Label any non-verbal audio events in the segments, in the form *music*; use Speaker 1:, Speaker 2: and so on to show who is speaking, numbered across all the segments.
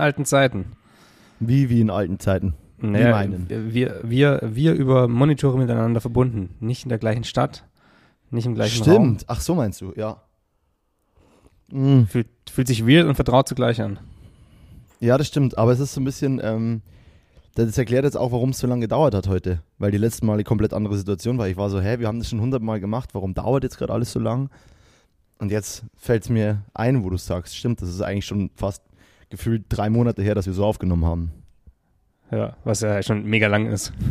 Speaker 1: Alten Zeiten.
Speaker 2: Wie, wie in alten Zeiten.
Speaker 1: Naja,
Speaker 2: meinen?
Speaker 1: wir, wir, wir über Monitore miteinander verbunden. Nicht in der gleichen Stadt, nicht im gleichen Raum.
Speaker 2: Stimmt. Ach, so meinst du, ja. Mm.
Speaker 1: Fühlt, fühlt sich weird und vertraut zugleich an.
Speaker 2: Ja, das stimmt. Aber es ist so ein bisschen, ähm, das erklärt jetzt auch, warum es so lange gedauert hat heute. Weil die letzten Mal eine komplett andere Situation war. Ich war so, hä, wir haben das schon hundertmal gemacht. Warum dauert jetzt gerade alles so lang? Und jetzt fällt es mir ein, wo du sagst, stimmt, das ist eigentlich schon fast gefühlt drei Monate her, dass wir so aufgenommen haben.
Speaker 1: Ja, was ja schon mega lang ist. *laughs*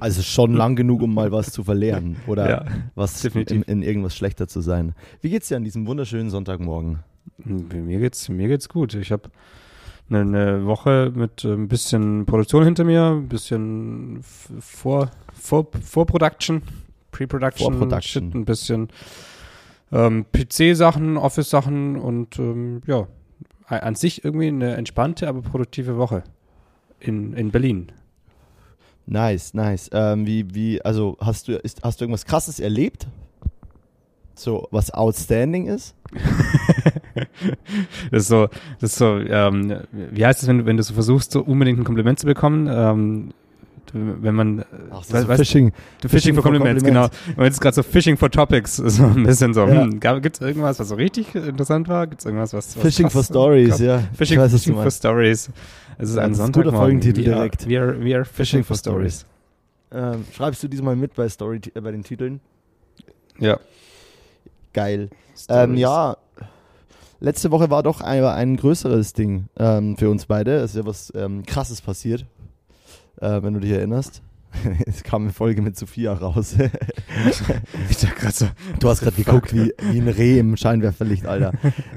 Speaker 2: Also schon lang genug, um mal was zu verlernen *laughs* oder
Speaker 1: Ja,
Speaker 2: was in, in irgendwas schlechter zu sein. Wie geht's dir an diesem wunderschönen Sonntagmorgen?
Speaker 1: Mir geht's, mir geht's gut. Ich habe eine, eine Woche mit äh, ein bisschen Produktion hinter mir, ein bisschen vor, vor, Vorproduction, Pre-Production. Shit, ein bisschen ähm, PC-Sachen, Office-Sachen und ähm, ja, an sich irgendwie eine entspannte, aber produktive Woche in, in Berlin.
Speaker 2: Nice, nice. Ähm, wie, wie, also hast du, ist, hast du irgendwas krasses erlebt? So, was outstanding ist? *laughs*
Speaker 1: Das ist so, das ist so, ähm, wie heißt es, wenn du, wenn du so versuchst, so unbedingt ein Kompliment zu bekommen? Ähm, wenn man,
Speaker 2: Ach,
Speaker 1: we- weißt,
Speaker 2: Fishing.
Speaker 1: du Fishing for Compliments, genau. Und jetzt gerade so Fishing for Topics, *laughs* so ein bisschen so,
Speaker 2: Ja.
Speaker 1: hm, gibt es irgendwas, was so richtig interessant war? Gibt es irgendwas, was, was
Speaker 2: Fishing for Stories, ja.
Speaker 1: Fishing,
Speaker 2: weiß,
Speaker 1: Fishing for. Stories. Es ist
Speaker 2: Ja,
Speaker 1: ein
Speaker 2: ist
Speaker 1: Sonntagmorgen.
Speaker 2: guter Folgentitel
Speaker 1: we are,
Speaker 2: direkt.
Speaker 1: We are, we are Fishing, for Stories.
Speaker 2: Ähm, schreibst du diesmal mit bei Story, äh, bei den Titeln?
Speaker 1: Ja.
Speaker 2: Geil. Ähm, ja, letzte Woche war doch ein, ein größeres Ding ähm, für uns beide. Es ist ja was ähm, Krasses passiert, äh, wenn du dich erinnerst. *laughs* es kam eine Folge mit Sophia raus. *laughs*
Speaker 1: So,
Speaker 2: du hast gerade geguckt wie, wie ein Reh im Scheinwerferlicht, Alter.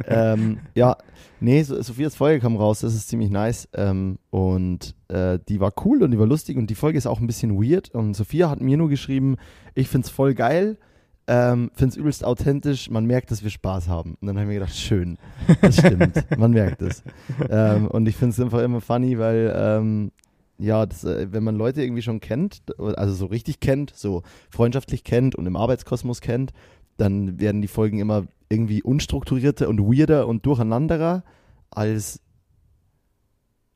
Speaker 2: ähm, ja, nee, so, Sophias Folge kam raus, das ist ziemlich nice. Ähm, und äh, die war cool und die war lustig und die Folge ist auch ein bisschen weird. Und Sophia hat mir nur geschrieben, ich find's voll geil. Ähm, find's übelst authentisch, man merkt, dass wir Spaß haben. Und dann habe ich mir gedacht, schön, das stimmt, *laughs* man merkt es. Ähm, und ich find's einfach immer funny, weil, ähm, ja, das, äh, wenn man Leute irgendwie schon kennt, also so richtig kennt, so freundschaftlich kennt und im Arbeitskosmos kennt, dann werden die Folgen immer irgendwie unstrukturierter und weirder und durcheinanderer als,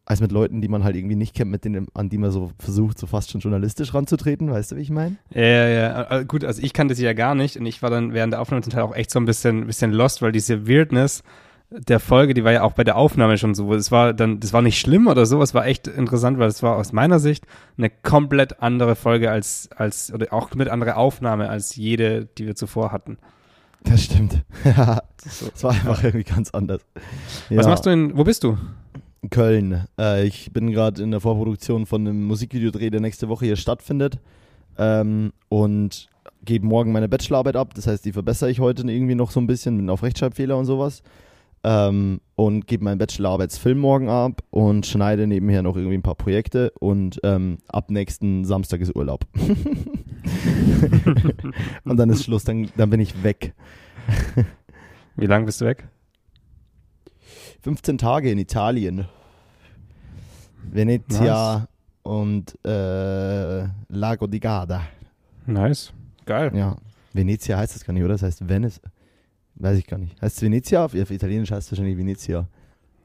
Speaker 2: als mit Leuten, die man halt irgendwie nicht kennt, mit denen, an die man so versucht, so fast schon journalistisch ranzutreten. Weißt du, wie ich meine?
Speaker 1: Ja, ja, ja. Äh, Gut, also ich kannte sie ja gar nicht und ich war dann während der Aufnahme zum Teil auch echt so ein bisschen, bisschen lost, weil diese Weirdness der Folge, die war ja auch bei der Aufnahme schon so. Es war dann, das war nicht schlimm oder so, es war echt interessant, weil es war aus meiner Sicht eine komplett andere Folge als, als, oder auch komplett andere Aufnahme als jede, die wir zuvor hatten.
Speaker 2: Das stimmt. *laughs* Ja, es war einfach irgendwie ganz anders.
Speaker 1: Was
Speaker 2: Ja.
Speaker 1: machst du in, wo bist du?
Speaker 2: Köln. Äh, ich bin gerade in der Vorproduktion von einem Musikvideodreh, der nächste Woche hier stattfindet. Ähm, und gebe morgen meine Bachelorarbeit ab. Das heißt, die verbessere ich heute irgendwie noch so ein bisschen, bin auf Rechtschreibfehler und sowas. Ähm, und gebe meinen Bachelorarbeitsfilm morgen ab und schneide nebenher noch irgendwie ein paar Projekte und ähm, ab nächsten Samstag ist Urlaub. *laughs* und dann ist Schluss, dann, dann bin ich weg.
Speaker 1: Wie lange bist du weg?
Speaker 2: 15 Tage in Italien. Venezia und äh, Lago di Garda.
Speaker 1: Nice. Geil.
Speaker 2: Ja. Venezia heißt das gar nicht, oder? Das heißt Venice. Weiß ich gar nicht. Heißt es Venezia? Auf, auf Italienisch heißt es wahrscheinlich Venezia.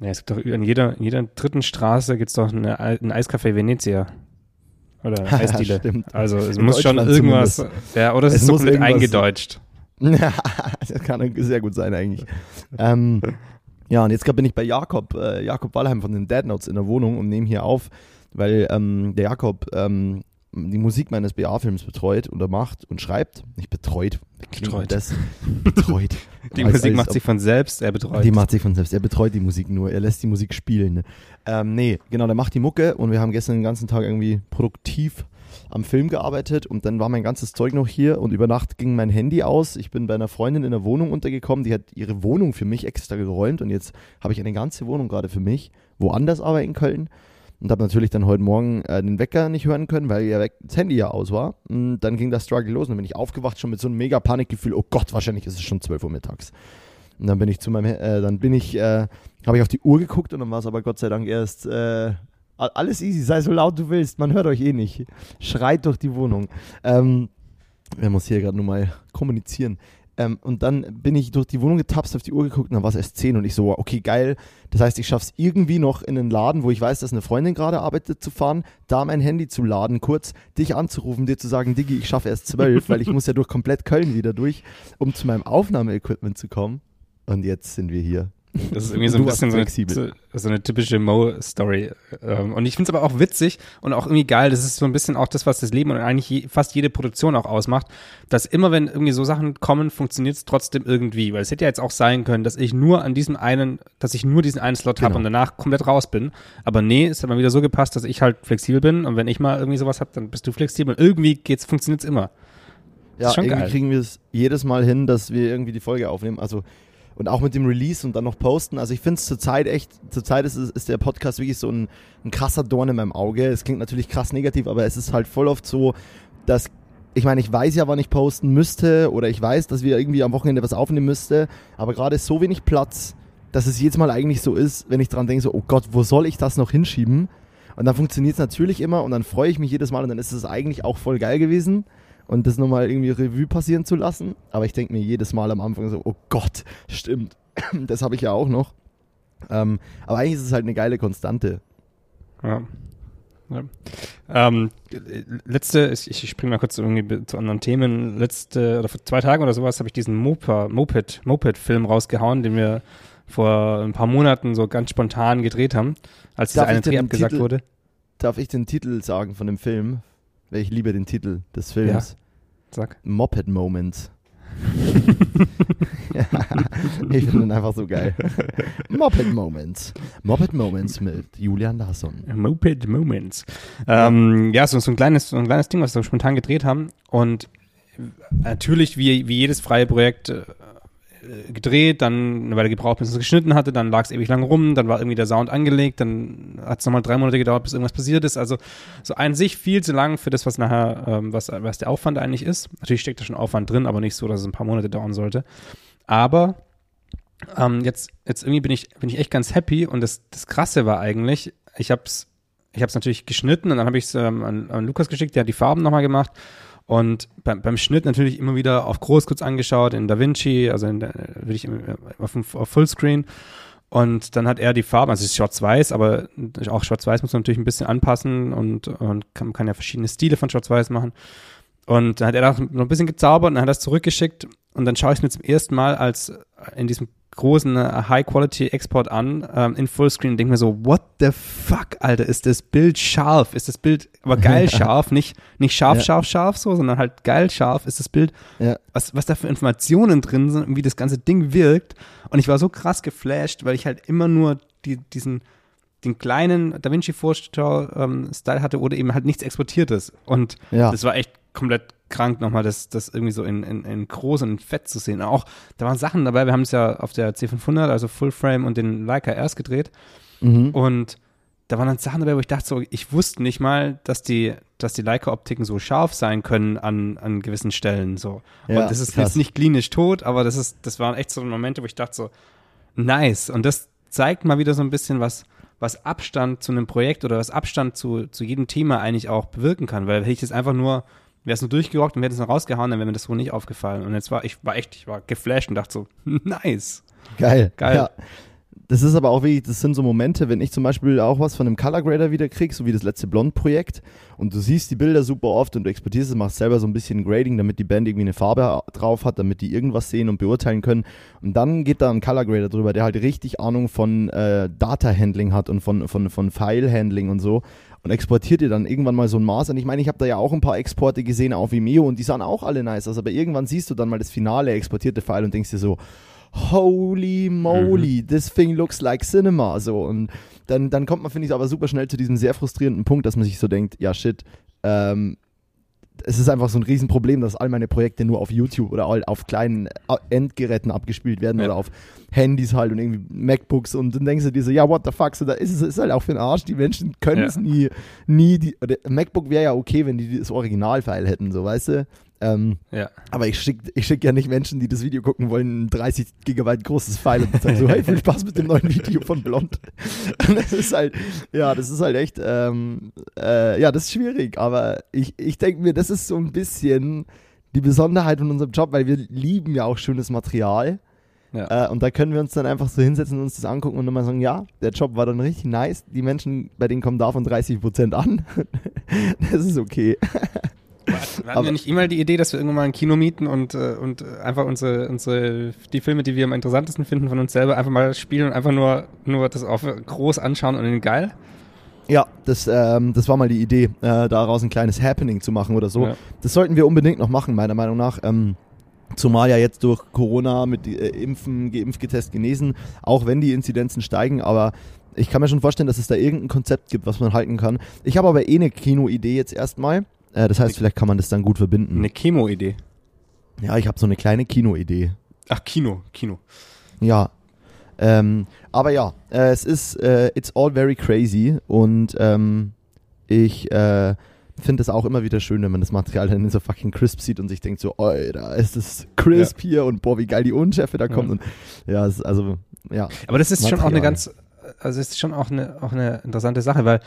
Speaker 1: Ja, es gibt doch an jeder, in jeder dritten Straße gibt's doch eine, Ei- ein Eiscafé Venezia. Oder *laughs* Eisdiele.
Speaker 2: Stimmt.
Speaker 1: Also es
Speaker 2: In
Speaker 1: muss schon irgendwas. Ja, oder es,
Speaker 2: Es
Speaker 1: ist so komplett eingedeutscht. *laughs*
Speaker 2: das kann sehr gut sein eigentlich. ähm, ja, und jetzt grad bin ich bei Jakob, äh, Jakob Wallheim von den Dead Notes in der Wohnung und nehme hier auf, weil ähm, der Jakob ähm, die Musik meines BA-Films betreut oder macht und schreibt. Nicht betreut.
Speaker 1: Betreut.
Speaker 2: Das? Betreut.
Speaker 1: Die
Speaker 2: Als-
Speaker 1: Musik
Speaker 2: als
Speaker 1: macht sich von selbst, er betreut.
Speaker 2: Die macht sich von selbst. Er betreut die Musik nur. Er lässt die Musik spielen. Ähm, nee, genau, der macht die Mucke und wir haben gestern den ganzen Tag irgendwie produktiv am Film gearbeitet und dann war mein ganzes Zeug noch hier und über Nacht ging mein Handy aus. Ich bin bei einer Freundin in der Wohnung untergekommen, die hat ihre Wohnung für mich extra geräumt und jetzt habe ich eine ganze Wohnung gerade für mich, woanders aber in Köln. Und habe natürlich dann heute Morgen äh, den Wecker nicht hören können, weil ja das Handy ja aus war. Und dann ging das Struggle los und dann bin ich aufgewacht schon mit so einem mega Panikgefühl, oh Gott, wahrscheinlich ist es schon 12 Uhr mittags. Und dann bin ich zu meinem, äh, dann bin ich, äh, habe ich auf die Uhr geguckt und dann war es aber Gott sei Dank erst, äh, alles easy, sei so laut du willst, man hört euch eh nicht. Schreit durch die Wohnung. Ähm, wer muss hier gerade nur mal kommunizieren? Ähm, und dann bin ich durch die Wohnung getapst, auf die Uhr geguckt und dann war es erst 10 und ich so, okay, geil. Das heißt, ich schaffe es irgendwie noch in einen Laden, wo ich weiß, dass eine Freundin gerade arbeitet, zu fahren, da mein Handy zu laden, kurz dich anzurufen, dir zu sagen, Diggi, ich schaffe erst 12, weil ich muss ja durch komplett Köln wieder durch, um zu meinem Aufnahmeequipment zu kommen. Und jetzt sind wir hier.
Speaker 1: Das ist irgendwie so ein bisschen so eine, so eine, typische Mo-Story. Ähm, und ich finde es aber auch witzig und auch irgendwie geil. Das ist so ein bisschen auch das, was das Leben und eigentlich je, fast jede Produktion auch ausmacht, dass immer, wenn irgendwie so Sachen kommen, funktioniert es trotzdem irgendwie. Weil es hätte ja jetzt auch sein können, dass ich nur an diesem einen, dass ich nur diesen einen Slot genau. habe und danach komplett raus bin. Aber nee, es hat mal wieder so gepasst, dass ich halt flexibel bin. Und wenn ich mal irgendwie sowas habe, dann bist du flexibel. Und irgendwie funktioniert es immer.
Speaker 2: Ja, irgendwie geil. kriegen wir es jedes Mal hin, dass wir irgendwie die Folge aufnehmen. Also und auch mit dem Release und dann noch posten. Also ich finde es zurzeit echt, zurzeit ist, ist der Podcast wirklich so ein, ein krasser Dorn in meinem Auge. Es klingt natürlich krass negativ, aber es ist halt voll oft so, dass ich meine, ich weiß ja, wann ich posten müsste oder ich weiß, dass wir irgendwie am Wochenende was aufnehmen müsste, aber gerade so wenig Platz, dass es jedes Mal eigentlich so ist, wenn ich dran denke, so, oh Gott, wo soll ich das noch hinschieben? Und dann funktioniert es natürlich immer und dann freue ich mich jedes Mal und dann ist es eigentlich auch voll geil gewesen und das nochmal irgendwie Revue passieren zu lassen. Aber ich denke mir jedes Mal am Anfang so, oh Gott, stimmt, *clears throat* das habe ich ja auch noch. Ähm, aber eigentlich ist es halt eine geile Konstante.
Speaker 1: Ja. ja. Ähm, letzte, ich, ich springe mal kurz irgendwie zu anderen Themen. Letzte, oder vor zwei Tagen oder sowas habe ich diesen Mopa, Moped, Moped-Film rausgehauen, den wir vor ein paar Monaten so ganz spontan gedreht haben, als dieser eine Dreh abgesagt
Speaker 2: Titel,
Speaker 1: wurde.
Speaker 2: Darf ich den Titel sagen von dem Film? Ich liebe den Titel des Films. Ja.
Speaker 1: Sag.
Speaker 2: Moped Moments. *laughs* ja, ich finde ihn einfach so geil. Moped Moments. Moped Moments mit Julian Larsson.
Speaker 1: Moped Moments. Ähm, ja, so, so, ein kleines, so ein kleines Ding, was wir spontan gedreht haben. Und natürlich, wie, wie jedes freie Projekt, äh, gedreht, dann eine Weile gebraucht, bis es geschnitten hatte, dann lag es ewig lang rum, dann war irgendwie der Sound angelegt, dann hat es nochmal drei Monate gedauert, bis irgendwas passiert ist. Also so an sich viel zu lang für das, was nachher, ähm, was, was der Aufwand eigentlich ist. Natürlich steckt da schon Aufwand drin, aber nicht so, dass es ein paar Monate dauern sollte. Aber ähm, jetzt, jetzt irgendwie bin ich, bin ich echt ganz happy und das, das Krasse war eigentlich, ich hab's, ich hab's natürlich geschnitten und dann habe ich es ähm, an, an Lukas geschickt, der hat die Farben nochmal gemacht und beim, beim Schnitt natürlich immer wieder auf groß kurz angeschaut, in DaVinci, also in der, wirklich auf, auf Fullscreen. Und dann hat er die Farben, also es ist schwarz-weiß, aber auch schwarz-weiß muss man natürlich ein bisschen anpassen und, und kann, kann ja verschiedene Stile von schwarz-weiß machen. Und dann hat er da noch ein bisschen gezaubert und dann hat das zurückgeschickt. Und dann schaue ich es mir zum ersten Mal als in diesem großen äh, High-Quality-Export an ähm, in Fullscreen und denke mir so, what the fuck, Alter, ist das Bild scharf? Ist das Bild aber geil *laughs* scharf? Nicht, nicht scharf, ja. scharf, scharf so, sondern halt geil scharf ist das Bild. Ja. Was, was da für Informationen drin sind und wie das ganze Ding wirkt. Und ich war so krass geflasht, weil ich halt immer nur die, diesen den kleinen Da Vinci Vorschau-Style ähm, hatte oder eben halt nichts Exportiertes. Und ja. das war echt komplett krank, nochmal das, das irgendwie so in, in, in groß und fett zu sehen. Auch, da waren Sachen dabei, wir haben es ja auf der C500, also Full Frame und den Leica erst gedreht. Mhm. Und da waren dann Sachen dabei, wo ich dachte so, ich wusste nicht mal, dass die, dass die Leica-Optiken so scharf sein können an, an gewissen Stellen, so. Ja, und das ist krass. jetzt nicht klinisch tot, aber das ist, das waren echt so Momente, wo ich dachte so, nice. Und das zeigt mal wieder so ein bisschen was, was Abstand zu einem Projekt oder was Abstand zu, zu jedem Thema eigentlich auch bewirken kann, weil wenn ich das einfach nur wäre es nur durchgerockt und wäre es noch rausgehauen, dann wäre mir das so nicht aufgefallen. Und jetzt war ich war echt, ich war geflasht und dachte so, *laughs* nice.
Speaker 2: Geil. Geil. Ja. Das ist aber auch wirklich, das sind so Momente, wenn ich zum Beispiel auch was von einem Color Grader wieder kriege, so wie das letzte Blond-Projekt, und du siehst die Bilder super oft und du exportierst es, machst selber so ein bisschen Grading, damit die Band irgendwie eine Farbe drauf hat, damit die irgendwas sehen und beurteilen können. Und dann geht da ein Color Grader drüber, der halt richtig Ahnung von äh, Data Handling hat und von, von, von File Handling und so und exportiert ihr dann irgendwann mal so ein Maß. Und ich meine, ich habe da ja auch ein paar Exporte gesehen auf Vimeo und die sahen auch alle nice aus, aber irgendwann siehst du dann mal das finale exportierte File und denkst dir so, holy moly, mhm. this thing looks like cinema. So, und dann, dann kommt man, finde ich, aber super schnell zu diesem sehr frustrierenden Punkt, dass man sich so denkt, ja shit, ähm, es ist einfach so ein Riesenproblem, dass all meine Projekte nur auf YouTube oder auf kleinen äh, Endgeräten abgespielt werden ja. oder auf Handys halt und irgendwie MacBooks und dann denkst du dir so, ja, what the fuck, so da ist es ist halt auch für den Arsch, die Menschen können ja. es nie, nie, die, MacBook wäre ja okay, wenn die das Originalfile hätten, so, weißt du? Ähm, ja. Aber ich schicke ich schick ja nicht Menschen, die das Video gucken wollen, ein 30 Gigabyte großes File und sagen so, hey, viel Spaß mit dem neuen Video von Blond. *laughs* das ist halt, ja, das ist halt echt, ähm, äh, ja, das ist schwierig, aber ich, ich denke mir, das ist so ein bisschen die Besonderheit von unserem Job, weil wir lieben ja auch schönes Material.
Speaker 1: Ja.
Speaker 2: Äh, und da können wir uns dann einfach so hinsetzen und uns das angucken und dann mal sagen, ja, der Job war dann richtig nice. Die Menschen, bei denen kommen davon 30% an. *laughs* das ist okay.
Speaker 1: Wir hatten
Speaker 2: Aber-
Speaker 1: ja nicht immer die Idee, dass wir irgendwann mal ein Kino mieten und, äh, und einfach unsere, unsere, die Filme, die wir am interessantesten finden von uns selber, einfach mal spielen und einfach nur, nur das auf groß anschauen und dann geil.
Speaker 2: Ja, das, ähm, das war mal die Idee, äh, daraus ein kleines Happening zu machen oder so.
Speaker 1: Ja.
Speaker 2: Das sollten wir unbedingt noch machen, meiner Meinung nach. Ähm, zumal ja jetzt durch Corona mit äh, Impfen, geimpft, getestet, genesen, auch wenn die Inzidenzen steigen, aber ich kann mir schon vorstellen, dass es da irgendein Konzept gibt, was man halten kann. Ich habe aber eh eine Kino-Idee jetzt erstmal. Äh, das heißt, vielleicht kann man das dann gut verbinden.
Speaker 1: Eine Chemo-Idee.
Speaker 2: Ja, ich habe so eine kleine Kino-Idee.
Speaker 1: Ach, Kino, Kino.
Speaker 2: Ja. Ähm, aber ja, äh, es ist, äh, it's all very crazy und ähm, ich äh, finde es auch immer wieder schön, wenn man das Material dann in so fucking crisp sieht und sich denkt so, oh, da ist es crisp hier und boah, wie geil die Unschärfe da kommt.
Speaker 1: Ja.
Speaker 2: Und ja, es ist also, ja.
Speaker 1: Aber das ist schon auch eine
Speaker 2: Material.
Speaker 1: ganz, also es ist schon auch eine, auch eine interessante Sache, weil,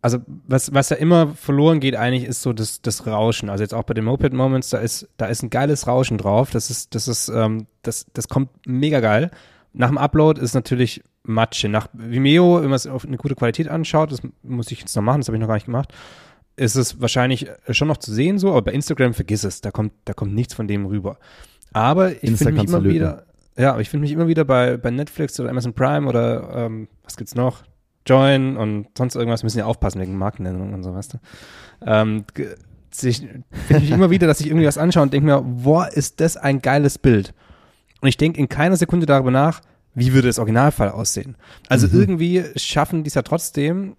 Speaker 1: also was, was ja immer verloren geht eigentlich, ist so das, das Rauschen. Also jetzt auch bei den Moped Moments, da ist, da ist ein geiles Rauschen drauf. Das ist, das ist, ähm, das, das kommt mega geil. Nach dem Upload ist natürlich Matsche. Nach Vimeo, wenn man es auf eine gute Qualität anschaut, das muss ich jetzt noch machen, das habe ich noch gar nicht gemacht, ist es wahrscheinlich schon noch zu sehen so, aber bei Instagram vergiss es, da kommt, da kommt nichts von dem rüber. Aber ich finde mich immer wieder, ja, aber ich finde mich immer wieder bei, bei Netflix oder Amazon Prime oder ähm, was gibt's noch? Join und sonst irgendwas, müssen ja aufpassen wegen Markennennung und so, weißt du. Ähm, sich, finde ich immer wieder, dass ich irgendwie was anschaue und denke mir, boah, ist das ein geiles Bild. Und ich denke in keiner Sekunde darüber nach, wie würde das Originalfall aussehen. Also
Speaker 2: Mhm.
Speaker 1: irgendwie schaffen die es ja trotzdem,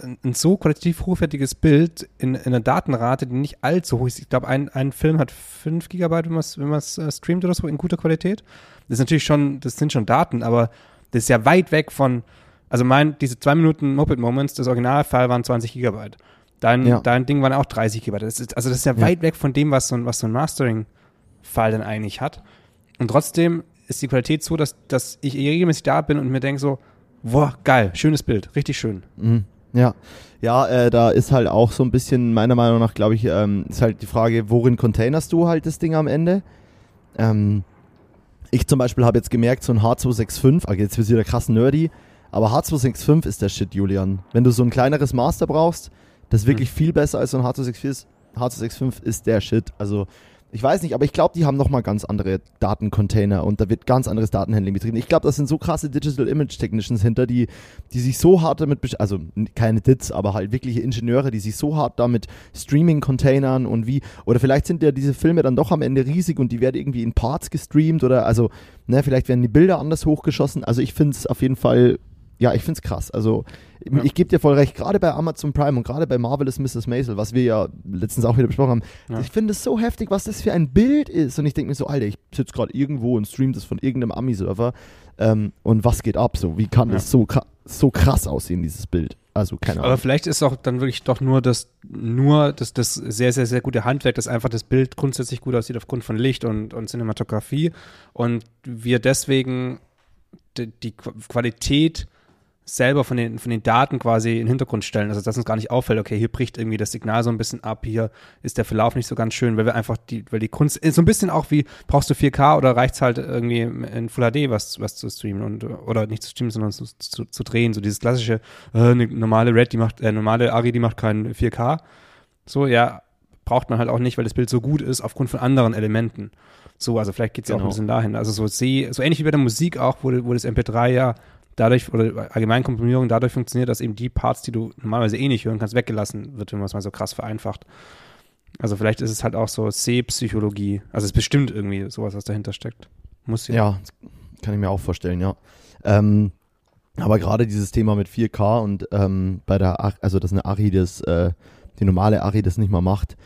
Speaker 1: ein so qualitativ hochwertiges Bild in, in einer Datenrate, die nicht allzu hoch ist. Ich glaube, ein, ein Film hat 5 Gigabyte, wenn man es wenn man's, äh, streamt oder so, in guter Qualität. Das ist natürlich schon, das sind schon Daten, aber das ist ja weit weg von, also mein, diese zwei Minuten Moped Moments, das Originalfall waren 20 Gigabyte. Dein,
Speaker 2: Ja.
Speaker 1: dein Ding waren auch 30 Gigabyte. Das ist, also das ist ja,
Speaker 2: Ja.
Speaker 1: weit weg von dem, was so ein, was so ein Mastering-Fall dann eigentlich hat. Und trotzdem ist die Qualität so, dass, dass ich regelmäßig da bin und mir denke so, boah, geil, schönes Bild, richtig schön.
Speaker 2: Mhm. Ja, ja, äh, da ist halt auch so ein bisschen, meiner Meinung nach, glaube ich, ähm, ist halt die Frage, worin containerst du halt das Ding am Ende? Ähm, ich zum Beispiel habe jetzt gemerkt, so ein H265, okay, jetzt wird wieder krass nerdy, aber H265 ist der Shit, Julian. Wenn du so ein kleineres Master brauchst, das ist wirklich viel besser als so ein H264 ist. H265 ist der Shit. Also, ich weiß nicht, aber ich glaube, die haben nochmal ganz andere Datencontainer und da wird ganz anderes Datenhandling betrieben. Ich glaube, das sind so krasse Digital Image Technicians hinter, die, die sich so hart damit, also keine Dits, aber halt wirkliche Ingenieure, die sich so hart damit Streaming-Containern und wie, oder vielleicht sind ja diese Filme dann doch am Ende riesig und die werden irgendwie in Parts gestreamt oder also, ne, vielleicht werden die Bilder anders hochgeschossen. Also ich finde es auf jeden Fall, ja, ich finde es krass. Also
Speaker 1: Ja.
Speaker 2: ich gebe dir voll recht, gerade bei Amazon Prime und gerade bei Marvelous Mrs. Maisel, was wir ja letztens auch wieder besprochen haben,
Speaker 1: Ja.
Speaker 2: ich finde es so heftig, was das für ein Bild ist. Und ich denke mir so, Alter, ich sitze gerade irgendwo und stream das von irgendeinem Ami-Server. Ähm, und was geht ab? So, wie kann
Speaker 1: Ja.
Speaker 2: das so, so krass aussehen, dieses Bild? Also, keine
Speaker 1: Aber
Speaker 2: Ahnung.
Speaker 1: vielleicht ist auch dann wirklich doch nur das, nur das, das sehr, sehr, sehr gute Handwerk, dass einfach das Bild grundsätzlich gut aussieht aufgrund von Licht und, und Cinematografie und wir deswegen die, die Qu- Qualität selber von den, von den Daten quasi in den Hintergrund stellen. Also, dass uns gar nicht auffällt, okay, hier bricht irgendwie das Signal so ein bisschen ab, hier ist der Verlauf nicht so ganz schön, weil wir einfach die, weil die Kunst, so ein bisschen auch wie, brauchst du 4K oder reicht's halt irgendwie in Full HD was, was zu streamen und, oder nicht zu streamen, sondern zu, zu, zu drehen. So dieses klassische, äh, eine normale Red, die macht, äh, normale Ari, die macht kein 4K. So, ja, braucht man halt auch nicht, weil das Bild so gut ist, aufgrund von anderen Elementen. So, also vielleicht geht's ja auch ein
Speaker 2: Genau.
Speaker 1: bisschen dahin. Also so seh, so ähnlich wie bei der Musik auch, wo, wo das MP3 ja dadurch, oder allgemein Komprimierung dadurch funktioniert, dass eben die Parts, die du normalerweise eh nicht hören kannst, weggelassen wird, wenn man es mal so krass vereinfacht. Also vielleicht ist es halt auch so Sehpsychologie. Also es ist bestimmt irgendwie sowas, was dahinter steckt. Muss ja.
Speaker 2: Ja, kann ich mir auch vorstellen, ja. Ähm, aber gerade dieses Thema mit 4K und ähm, bei der, Ar- also dass eine Ari das, äh, die normale Ari das nicht mal macht.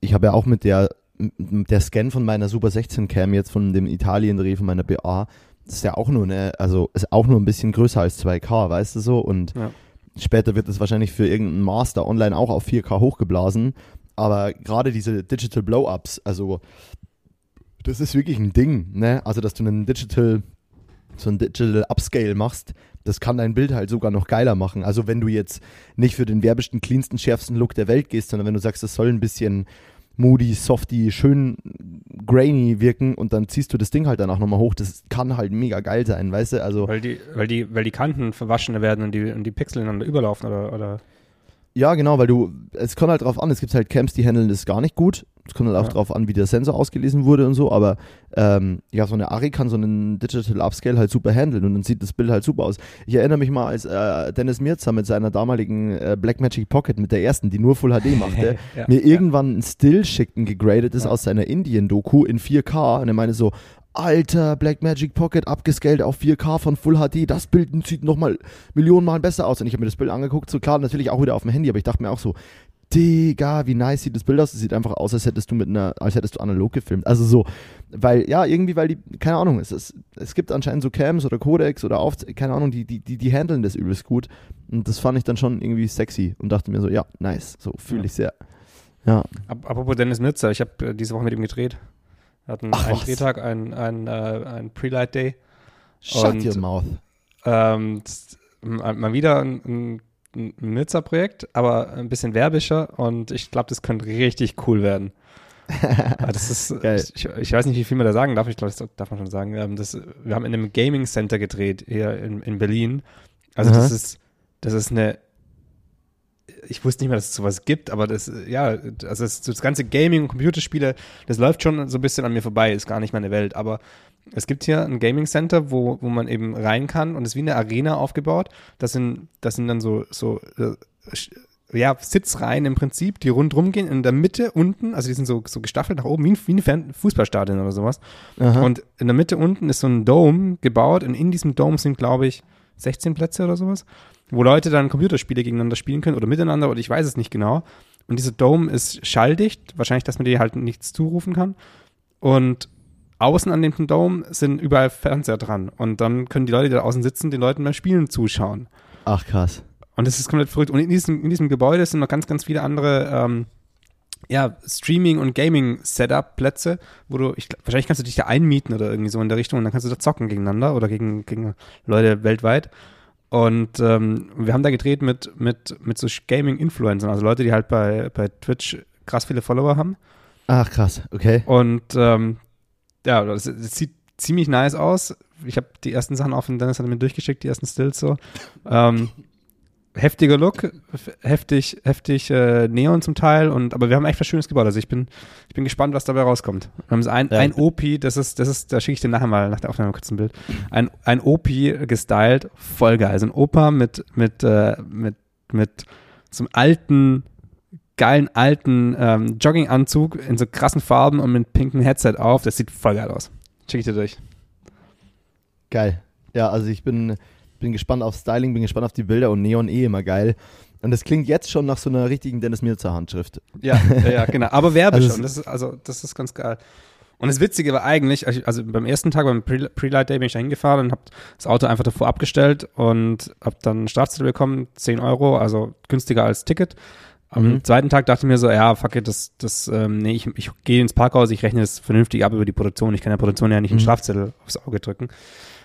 Speaker 2: Ich habe ja auch mit der, m- der Scan von meiner Super 16 Cam jetzt von dem Italien-Dreh von meiner BA, ist ja auch nur eine, also ist auch nur ein bisschen größer als 2K, weißt du so? Und
Speaker 1: Ja.
Speaker 2: später wird es wahrscheinlich für irgendeinen Master online auch auf 4K hochgeblasen. Aber gerade diese Digital Blow-Ups, also das ist wirklich ein Ding, ne? Also, dass du einen Digital, so ein Digital Upscale machst, das kann dein Bild halt sogar noch geiler machen. Also, wenn du jetzt nicht für den werbesten, cleansten, schärfsten Look der Welt gehst, sondern wenn du sagst, es soll ein bisschen moody, softy, schön grainy wirken und dann ziehst du das Ding halt danach nochmal hoch. Das kann halt mega geil sein, weißt du? Also
Speaker 1: Weil die, weil die, weil die Kanten verwaschener werden und die, und die Pixel ineinander überlaufen oder, oder
Speaker 2: Ja, genau, weil du, es kommt halt drauf an, es gibt halt Camps, die handeln das gar nicht gut. Es kommt halt auch
Speaker 1: Ja.
Speaker 2: drauf an, wie der Sensor ausgelesen wurde und so, aber ähm, ja, so eine Ari kann so einen Digital Upscale halt super handeln und dann sieht das Bild halt super aus. Ich erinnere mich mal, als äh, Dennis Mirza mit seiner damaligen äh, Blackmagic Pocket, mit der ersten, die nur Full HD machte, *laughs*
Speaker 1: Ja,
Speaker 2: mir
Speaker 1: ja.
Speaker 2: irgendwann ein Still schickten, gegradet ist
Speaker 1: Ja.
Speaker 2: aus seiner Indien-Doku in 4K und er meine so, Alter, Blackmagic Pocket abgescaled auf 4K von Full HD, das Bild sieht nochmal Millionenmal besser aus. Und ich habe mir das Bild angeguckt, so klar, natürlich auch wieder auf dem Handy, aber ich dachte mir auch so, Digga, wie nice sieht das Bild aus. Es sieht einfach aus, als hättest du mit einer, als hättest du analog gefilmt. Also so, weil, ja, irgendwie, weil die, keine Ahnung, es, ist, es gibt anscheinend so Cams oder Codecs oder auf, keine Ahnung, die, die, die, die handeln das übelst gut. Und das fand ich dann schon irgendwie sexy und dachte mir so, ja, nice, so fühle
Speaker 1: Ja.
Speaker 2: ich sehr. Ja,
Speaker 1: Ap- Apropos Dennis Nützer, ich habe äh, diese Woche mit ihm gedreht. Wir hatten
Speaker 2: Ach,
Speaker 1: einen
Speaker 2: was?
Speaker 1: Drehtag, einen, einen, äh, einen Pre-Light Day.
Speaker 2: shut
Speaker 1: Und-
Speaker 2: your mouth.
Speaker 1: Ähm, das- mal wieder ein, ein, ein Nizza-Projekt, aber ein bisschen werbischer und ich glaube, das könnte richtig cool werden. *laughs* Das ist,
Speaker 2: Geil.
Speaker 1: ich, ich weiß nicht, wie viel man da sagen darf, ich glaube, das darf man schon sagen. Ähm, das, wir haben in einem Gaming Center gedreht, hier in, in Berlin. Also
Speaker 2: Aha.
Speaker 1: das ist, das ist eine, ich wusste nicht mehr, dass es sowas gibt, aber das, ja, also das, das ganze Gaming und Computerspiele, das läuft schon so ein bisschen an mir vorbei, ist gar nicht meine Welt, aber es gibt hier ein Gaming Center, wo, wo man eben rein kann und es ist wie eine Arena aufgebaut. Das sind, das sind dann so, so äh, ja, Sitzreihen im Prinzip, die rundrum gehen. In der Mitte unten, also die sind so, so gestaffelt nach oben, wie ein, wie ein Fußballstadion oder sowas.
Speaker 2: Aha.
Speaker 1: Und in der Mitte unten ist so ein Dome gebaut und in diesem Dome sind, glaube ich, 16 Plätze oder sowas, wo Leute dann Computerspiele gegeneinander spielen können oder miteinander oder ich weiß es nicht genau. Und dieser Dome ist schalldicht, wahrscheinlich, dass man dir halt nichts zurufen kann. Und außen an dem Dome sind überall Fernseher dran. Und dann können die Leute, die da außen sitzen, den Leuten beim Spielen zuschauen.
Speaker 2: Ach krass.
Speaker 1: Und das ist komplett verrückt. Und in diesem, in diesem Gebäude sind noch ganz, ganz viele andere ähm, ja, Streaming- und Gaming-Setup-Plätze, wo du, ich, wahrscheinlich kannst du dich da einmieten oder irgendwie so in der Richtung und dann kannst du da zocken gegeneinander oder gegen, gegen Leute weltweit. Und ähm, wir haben da gedreht mit, mit, mit so Gaming-Influencern, also Leute, die halt bei, bei Twitch krass viele Follower haben.
Speaker 2: Ach krass, okay.
Speaker 1: Und ähm, ja, das, das sieht ziemlich nice aus. Ich habe die ersten Sachen auf und Dennis hat mir durchgeschickt, die ersten Stills so. Ähm, heftiger Look, heftig, heftig äh, Neon zum Teil und aber wir haben echt was Schönes gebaut. Also ich bin, ich bin gespannt, was dabei rauskommt. Wir haben so ein,
Speaker 2: Ja.
Speaker 1: ein OP, das ist, das ist, da schicke ich dir nachher mal nach der Aufnahme kurz ein Bild. Ein, ein OP gestylt, voll geil. Also ein Opa mit, mit, äh, mit, mit so einem alten, geilen alten ähm, Jogginganzug in so krassen Farben und mit pinkem Headset auf. Das sieht voll geil aus. Schick ich dir durch.
Speaker 2: Geil. Ja, also ich bin, bin gespannt auf Styling, bin gespannt auf die Bilder und Neon eh immer geil. Und das klingt jetzt schon nach so einer richtigen Dennis Mirza Handschrift.
Speaker 1: Ja, ja, genau. Aber *laughs* Werbe
Speaker 2: Also
Speaker 1: schon. Das ist, also, das ist ganz geil. Und das Witzige war eigentlich, also beim ersten Tag, beim Pre- Pre-Light Day bin ich da hingefahren und habe das Auto einfach davor abgestellt und habe dann einen Strafzettel bekommen, 10 Euro, also günstiger als Ticket. Am
Speaker 2: Mhm.
Speaker 1: zweiten Tag dachte ich mir so, ja, fuck it, das, das, ähm, nee, ich, ich gehe ins Parkhaus, ich rechne das vernünftig ab über die Produktion. Ich kann der Produktion ja nicht einen
Speaker 2: Mhm.
Speaker 1: Strafzettel aufs Auge drücken.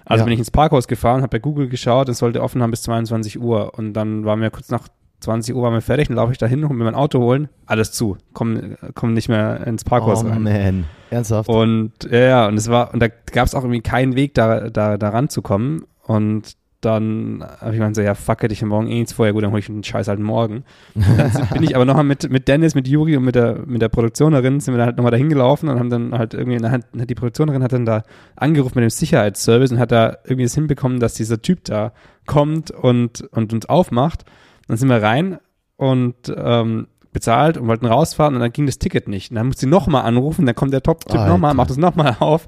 Speaker 1: Also
Speaker 2: Ja.
Speaker 1: bin ich ins Parkhaus gefahren, habe bei Google geschaut, es sollte offen haben bis 22 Uhr und dann waren wir kurz nach 20 Uhr waren wir fertig, dann laufe ich da hin und mir mein Auto holen, alles zu, komm, komm nicht mehr ins Parkhaus
Speaker 2: oh
Speaker 1: rein.
Speaker 2: man, ernsthaft?
Speaker 1: Und ja, ja, und es war, und da gab es auch irgendwie keinen Weg, da, da, da ranzukommen. Und dann habe ich gemeint so, ja, fuck it, ich habe morgen eh nichts vorher, gut, dann hole ich den Scheiß halt morgen. Und dann bin ich aber nochmal mit, mit Dennis, mit Juri und mit der, mit der Produktionerin sind wir dann halt nochmal dahin gelaufen und haben dann halt irgendwie, dann hat, die Produktionerin hat dann da angerufen mit dem Sicherheitsservice und hat da irgendwie es hinbekommen, dass dieser Typ da kommt und, und uns aufmacht. Dann sind wir rein und ähm, bezahlt und wollten rausfahren und dann ging das Ticket nicht. Und dann musste sie nochmal anrufen, dann kommt der Top-Typ nochmal, macht es nochmal auf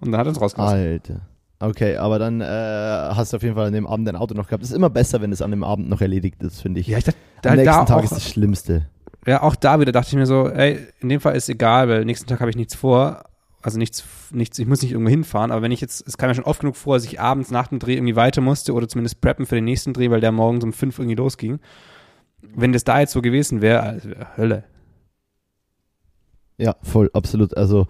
Speaker 1: und dann hat er uns rausgelassen.
Speaker 2: Alter. Okay, aber dann äh, hast du auf jeden Fall an dem Abend dein Auto noch gehabt. Es ist immer besser, wenn es an dem Abend noch erledigt ist, finde ich.
Speaker 1: Ja, ich dachte,
Speaker 2: Am nächsten
Speaker 1: da
Speaker 2: Tag ist das Schlimmste.
Speaker 1: ja, auch da wieder dachte ich mir so, ey, in dem Fall ist egal, weil nächsten Tag habe ich nichts vor. Also nichts, nichts, ich muss nicht irgendwo hinfahren, aber wenn ich jetzt, es kam ja schon oft genug vor, dass ich abends nach dem Dreh irgendwie weiter musste oder zumindest preppen für den nächsten Dreh, weil der morgens um fünf irgendwie losging. Wenn das da jetzt so gewesen wäre, also Hölle.
Speaker 2: Ja, voll, absolut. Also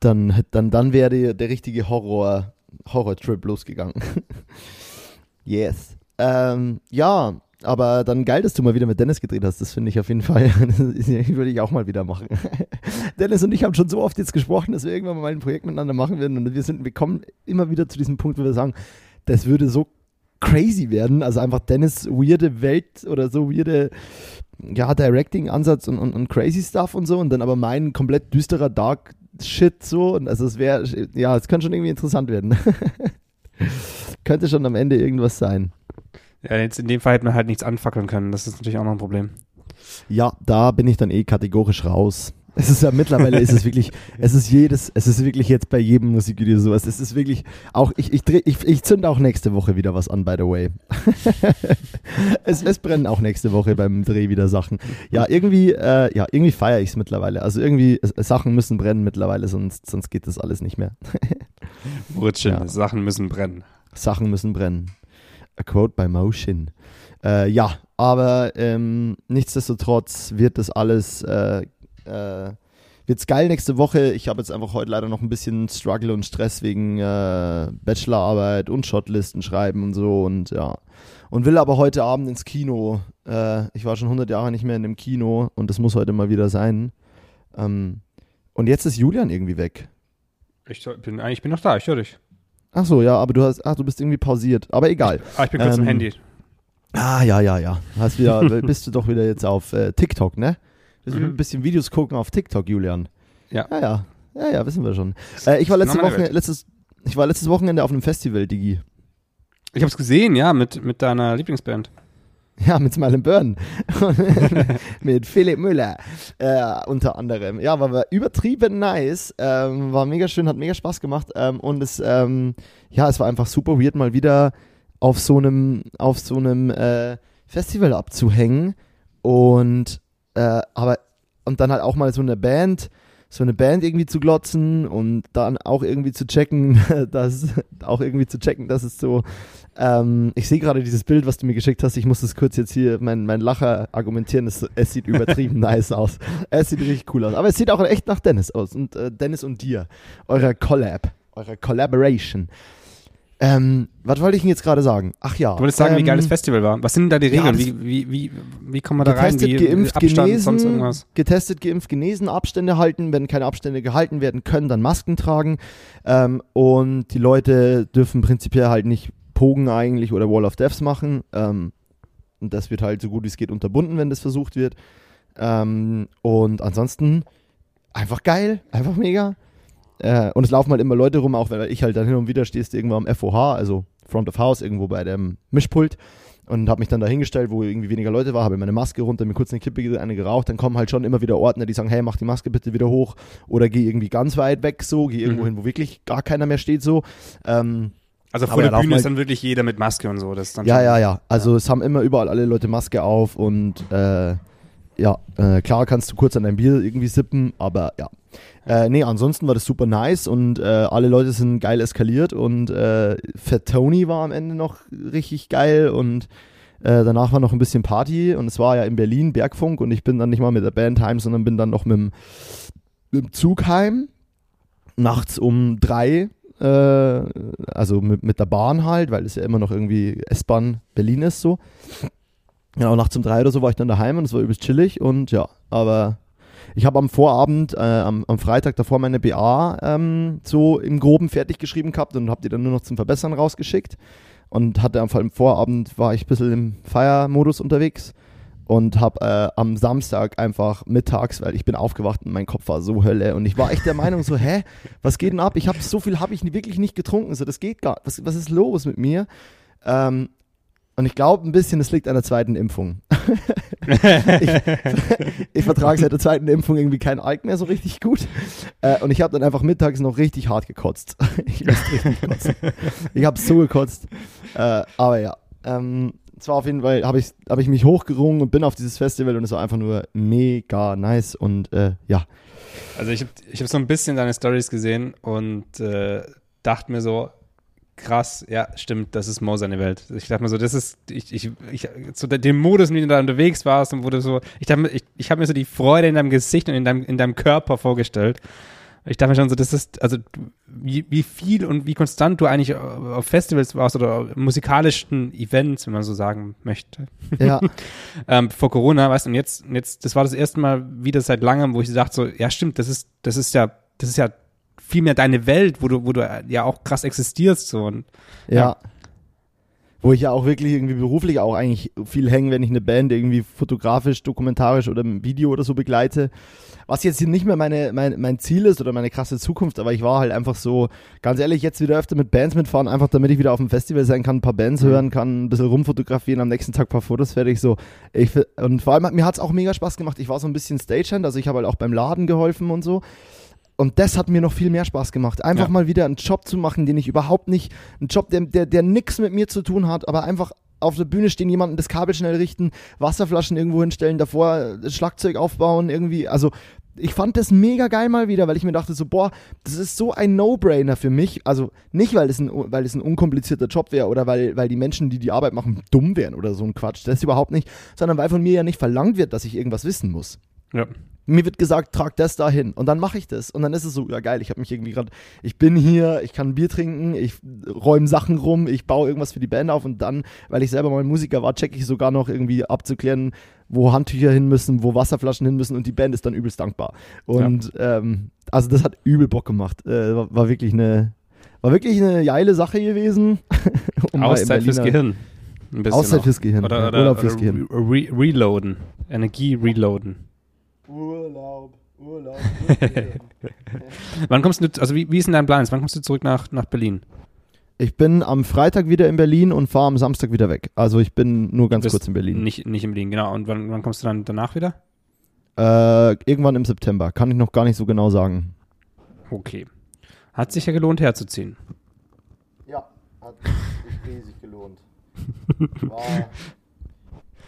Speaker 2: dann, dann, dann wäre der, der richtige Horror, Horror-Trip losgegangen. *laughs* yes. Ähm, ja, aber dann geil, dass du mal wieder mit Dennis gedreht hast. Das finde ich auf jeden Fall. *laughs* Würde ich auch mal wieder machen. *laughs* Dennis und ich haben schon so oft jetzt gesprochen, dass wir irgendwann mal ein Projekt miteinander machen werden. Und wir sind, wir kommen immer wieder zu diesem Punkt, wo wir sagen, das würde so crazy werden. Also einfach Dennis weirde Welt oder so weirde ja, Directing-Ansatz und, und, und crazy Stuff und so. Und dann aber mein komplett düsterer Dark Shit so. Und also es wäre, ja, es könnte schon irgendwie interessant werden. *laughs* könnte schon am Ende irgendwas sein.
Speaker 1: Ja, jetzt in dem Fall hätte man halt nichts anfackeln können. Das ist natürlich auch noch ein Problem.
Speaker 2: Ja, da bin ich dann eh kategorisch raus. Es ist ja mittlerweile ist es *laughs* wirklich, es ist jedes, es ist wirklich jetzt bei jedem Musikvideo sowas. Es ist wirklich auch, ich, ich, dreh, ich, ich zünde auch nächste Woche wieder was an, by the way. *laughs* es, es brennen auch nächste Woche beim Dreh wieder Sachen. Ja, irgendwie, äh, ja, irgendwie feiere ich es mittlerweile. Also irgendwie, es, Sachen müssen brennen mittlerweile, sonst, sonst geht das alles nicht mehr. *laughs*
Speaker 1: Wurzeln, ja. Sachen müssen brennen.
Speaker 2: Sachen müssen brennen. A quote by Motion. Äh, ja, aber ähm, nichtsdestotrotz wird das alles äh, äh, wird's geil nächste Woche. Ich habe jetzt einfach heute leider noch ein bisschen Struggle und Stress wegen äh, Bachelorarbeit und Shotlisten schreiben und so und ja. Und will aber heute Abend ins Kino. Äh, ich war schon 100 Jahre nicht mehr in dem Kino und das muss heute mal wieder sein. Ähm, und jetzt ist Julian irgendwie weg.
Speaker 1: Ich bin eigentlich bin noch da, ich höre dich.
Speaker 2: Ach so, ja, aber du hast, ach, du bist irgendwie pausiert. Aber egal.
Speaker 1: Ich, ah, ich bin kurz ähm, im Handy.
Speaker 2: Ah, ja, ja, ja. Hast wieder, *laughs* bist du doch wieder jetzt auf äh, TikTok, ne? Wir mhm. ein bisschen Videos gucken auf TikTok, Julian.
Speaker 1: Ja.
Speaker 2: Ja, ja. Ja, ja, wissen wir schon. Äh, ich war letzte Woche, letztes, ich war letztes Wochenende auf einem Festival, Digi.
Speaker 1: Ich hab's gesehen, ja, mit, mit deiner Lieblingsband. *laughs*
Speaker 2: Ja, mit Smile Burn. *laughs* mit Philipp Müller. Äh, unter anderem. Ja, war, war übertrieben nice. Ähm, war mega schön, hat mega Spaß gemacht. Ähm, und es, ähm, ja, es war einfach super weird, mal wieder auf so einem, auf so einem äh, Festival abzuhängen. Und äh, aber und dann halt auch mal so eine Band, so eine Band irgendwie zu glotzen und dann auch irgendwie zu checken, *laughs* dass auch irgendwie zu checken, dass es so. Ähm, ich sehe gerade dieses Bild, was du mir geschickt hast. Ich muss das kurz jetzt hier mein, mein Lacher argumentieren. Es, es sieht übertrieben *laughs* nice aus. Es sieht richtig cool aus. Aber es sieht auch echt nach Dennis aus und äh, Dennis und dir, eurer Collab, eurer Collaboration. Ähm, was wollte ich denn jetzt gerade sagen? Ach ja.
Speaker 1: Du wolltest sagen,
Speaker 2: ähm,
Speaker 1: wie geil das Festival war. Was sind denn da die Regeln? Ja, wie, wie, wie, wie kommen wir da rein?
Speaker 2: Wie, geimpft, Abstand, genesen, sonst irgendwas? Getestet, geimpft, genesen, Abstände halten. Wenn keine Abstände gehalten werden können, dann Masken tragen. Ähm, und die Leute dürfen prinzipiell halt nicht Pogen eigentlich oder Wall of Deaths machen. Ähm, und das wird halt so gut wie es geht unterbunden, wenn das versucht wird. Ähm, und ansonsten einfach geil, einfach mega. Äh, und es laufen halt immer Leute rum, auch weil ich halt dann hin und wieder stehst irgendwo am FOH, also Front of House, irgendwo bei dem Mischpult und habe mich dann da hingestellt, wo irgendwie weniger Leute war, habe meine Maske runter, mir kurz eine Kippe eine geraucht, dann kommen halt schon immer wieder Ordner, die sagen, hey, mach die Maske bitte wieder hoch oder geh irgendwie ganz weit weg so, geh irgendwo mhm. hin, wo wirklich gar keiner mehr steht so. Ähm,
Speaker 1: also vor der Bühne halt, ist dann wirklich jeder mit Maske und so. Das dann
Speaker 2: ja, ja, ja. Also ja. es haben immer überall alle Leute Maske auf und äh, ja, äh, klar kannst du kurz an dein Bier irgendwie sippen, aber ja, äh, nee, ansonsten war das super nice und äh, alle Leute sind geil eskaliert und äh, Fat Tony war am Ende noch richtig geil und äh, danach war noch ein bisschen Party und es war ja in Berlin Bergfunk und ich bin dann nicht mal mit der Band heim, sondern bin dann noch mit dem, mit dem Zug heim, nachts um drei, äh, also mit, mit der Bahn halt, weil es ja immer noch irgendwie S-Bahn Berlin ist so. Genau, nachts um drei oder so war ich dann daheim und es war übelst chillig und ja, aber ich habe am Vorabend, äh, am, am, Freitag davor meine BA ähm, so im Groben fertig geschrieben gehabt und habe die dann nur noch zum Verbessern rausgeschickt. Und hatte am Vorabend war ich ein bisschen im Feiermodus unterwegs und habe äh, am Samstag einfach mittags, weil ich bin aufgewacht und mein Kopf war so Hölle und ich war echt der Meinung so, *laughs* hä, was geht denn ab? Ich habe so viel habe ich wirklich nicht getrunken, so das geht gar, was was ist los mit mir? Ähm, und ich glaube ein bisschen, es liegt an der zweiten Impfung. *laughs* ich, *laughs* ich vertrage seit der zweiten Impfung irgendwie kein Alk mehr so richtig gut. Äh, und ich habe dann einfach mittags noch richtig hart gekotzt. *laughs* ich. Ich habe so gekotzt. Äh, aber ja. Ähm, zwar auf jeden Fall habe ich, hab ich mich hochgerungen und bin auf dieses Festival und es war einfach nur mega nice und äh, ja.
Speaker 1: Also ich habe ich hab so ein bisschen deine Stories gesehen und äh, dachte mir so, krass, ja, stimmt, das ist Mo seine Welt. Ich dachte mir so, das ist, ich, ich, ich zu dem Modus, in dem du da unterwegs warst und wurde so, ich dachte, ich, ich habe mir so die Freude in deinem Gesicht und in deinem, in deinem Körper vorgestellt. Ich dachte mir schon so, das ist, also wie, wie viel und wie konstant du eigentlich auf Festivals warst oder musikalischen Events, wenn man so sagen möchte.
Speaker 2: Ja. *laughs*
Speaker 1: ähm, vor Corona, weißt du, und jetzt, jetzt, das war das erste Mal wieder seit langem, wo ich dachte so, ja stimmt, das ist, das ist ja, das ist ja viel mehr deine Welt, wo du, wo du ja auch krass existierst so und
Speaker 2: ja. ja. Wo ich ja auch wirklich irgendwie beruflich auch eigentlich viel hänge, wenn ich eine Band irgendwie fotografisch, dokumentarisch oder im Video oder so begleite. Was jetzt nicht mehr meine, mein, mein Ziel ist oder meine krasse Zukunft, aber ich war halt einfach so, ganz ehrlich, jetzt wieder öfter mit Bands mitfahren, einfach damit ich wieder auf dem Festival sein kann, ein paar Bands mhm. hören kann, ein bisschen rumfotografieren, am nächsten Tag ein paar Fotos fertig. So. Ich, und vor allem, mir hat es auch mega Spaß gemacht. Ich war so ein bisschen Stagehand, also ich habe halt auch beim Laden geholfen und so. Und das hat mir noch viel mehr Spaß gemacht. Einfach ja. mal wieder einen Job zu machen, den ich überhaupt nicht, einen Job, der, der, der nichts mit mir zu tun hat, aber einfach auf der Bühne stehen, jemanden das Kabel schnell richten, Wasserflaschen irgendwo hinstellen, davor das Schlagzeug aufbauen, irgendwie. Also ich fand das mega geil mal wieder, weil ich mir dachte so, boah, das ist so ein No-Brainer für mich. Also nicht, weil es ein, weil es ein unkomplizierter Job wäre oder weil, weil die Menschen, die die Arbeit machen, dumm wären oder so ein Quatsch. Das ist überhaupt nicht, sondern weil von mir ja nicht verlangt wird, dass ich irgendwas wissen muss.
Speaker 1: Ja
Speaker 2: mir wird gesagt, trag das dahin und dann mache ich das und dann ist es so, ja geil, ich habe mich irgendwie gerade, ich bin hier, ich kann Bier trinken, ich räume Sachen rum, ich baue irgendwas für die Band auf und dann, weil ich selber mal Musiker war, checke ich sogar noch irgendwie abzuklären, wo Handtücher hin müssen, wo Wasserflaschen hin müssen und die Band ist dann übelst dankbar. Und ja. ähm, also das hat übel Bock gemacht, äh, war, war, wirklich eine, war wirklich eine geile Sache gewesen. *laughs*
Speaker 1: um Auszeit fürs Gehirn.
Speaker 2: Auszeit fürs Gehirn.
Speaker 1: Oder, oder, oder fürs Gehirn. Re reloaden. Energie reloaden.
Speaker 2: Urlaub, Urlaub. *laughs*
Speaker 1: Wann kommst du, also wie, wie ist denn dein Plan? Wann kommst du zurück nach, nach Berlin?
Speaker 2: Ich bin am Freitag wieder in Berlin und fahre am Samstag wieder weg. Also ich bin nur ganz kurz in Berlin.
Speaker 1: Nicht, nicht in Berlin, genau. Und wann, wann kommst du dann danach wieder?
Speaker 2: Äh, irgendwann im September. Kann ich noch gar nicht so genau sagen.
Speaker 1: Okay. Hat sich ja gelohnt herzuziehen.
Speaker 2: Ja, hat sich riesig gelohnt. *laughs* War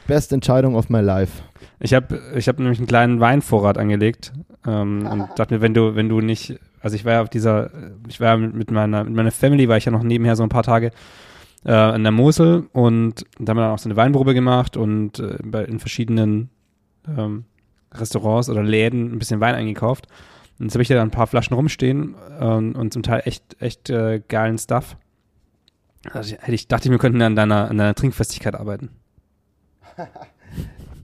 Speaker 2: best Entscheidung of my life.
Speaker 1: Ich habe ich hab nämlich einen kleinen Weinvorrat angelegt ähm, und dachte mir, wenn du, wenn du nicht, also ich war ja auf dieser, ich war mit meiner, mit meiner Family, war ich ja noch nebenher so ein paar Tage äh, in der Mosel und da haben wir dann auch so eine Weinprobe gemacht und äh, bei, in verschiedenen ähm, Restaurants oder Läden ein bisschen Wein eingekauft. Und jetzt habe ich da ein paar Flaschen rumstehen ähm, und zum Teil echt, echt äh, geilen Stuff. Also hätte ich, dachte ich, wir könnten an deiner, an deiner Trinkfestigkeit arbeiten. *laughs*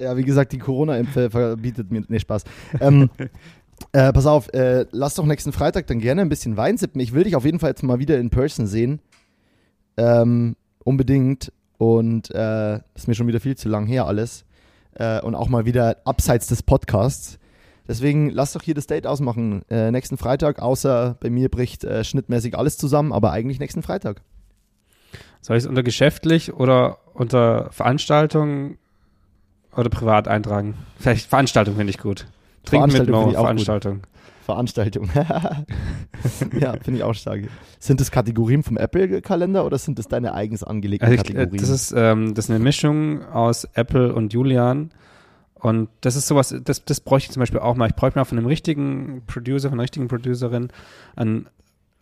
Speaker 2: Ja, wie gesagt, die Corona-Impfe verbietet mir. Nee, Spaß. Ähm, *laughs* äh, pass auf, äh, lass doch nächsten Freitag dann gerne ein bisschen Wein sippen. Ich will dich auf jeden Fall jetzt mal wieder in Person sehen. Ähm, unbedingt. Und äh, das ist mir schon wieder viel zu lang her alles. Äh, und auch mal wieder abseits des Podcasts. Deswegen lass doch hier das Date ausmachen. Äh, nächsten Freitag, außer bei mir bricht äh, schnittmäßig alles zusammen, aber eigentlich nächsten Freitag.
Speaker 1: Soll ich es unter geschäftlich oder unter Veranstaltung oder privat eintragen? Vielleicht Veranstaltung finde ich gut.
Speaker 2: Trinken mit Mo,
Speaker 1: Veranstaltung. Gut.
Speaker 2: Veranstaltung. *laughs* ja, finde ich auch stark. Sind das Kategorien vom Apple-Kalender oder sind das deine eigens angelegten also ich, äh, Kategorien?
Speaker 1: Das ist, ähm, das ist eine Mischung aus Apple und Julian. Und das ist sowas, das, das bräuchte ich zum Beispiel auch mal. Ich bräuchte mal von einem richtigen Producer, von einer richtigen Producerin ein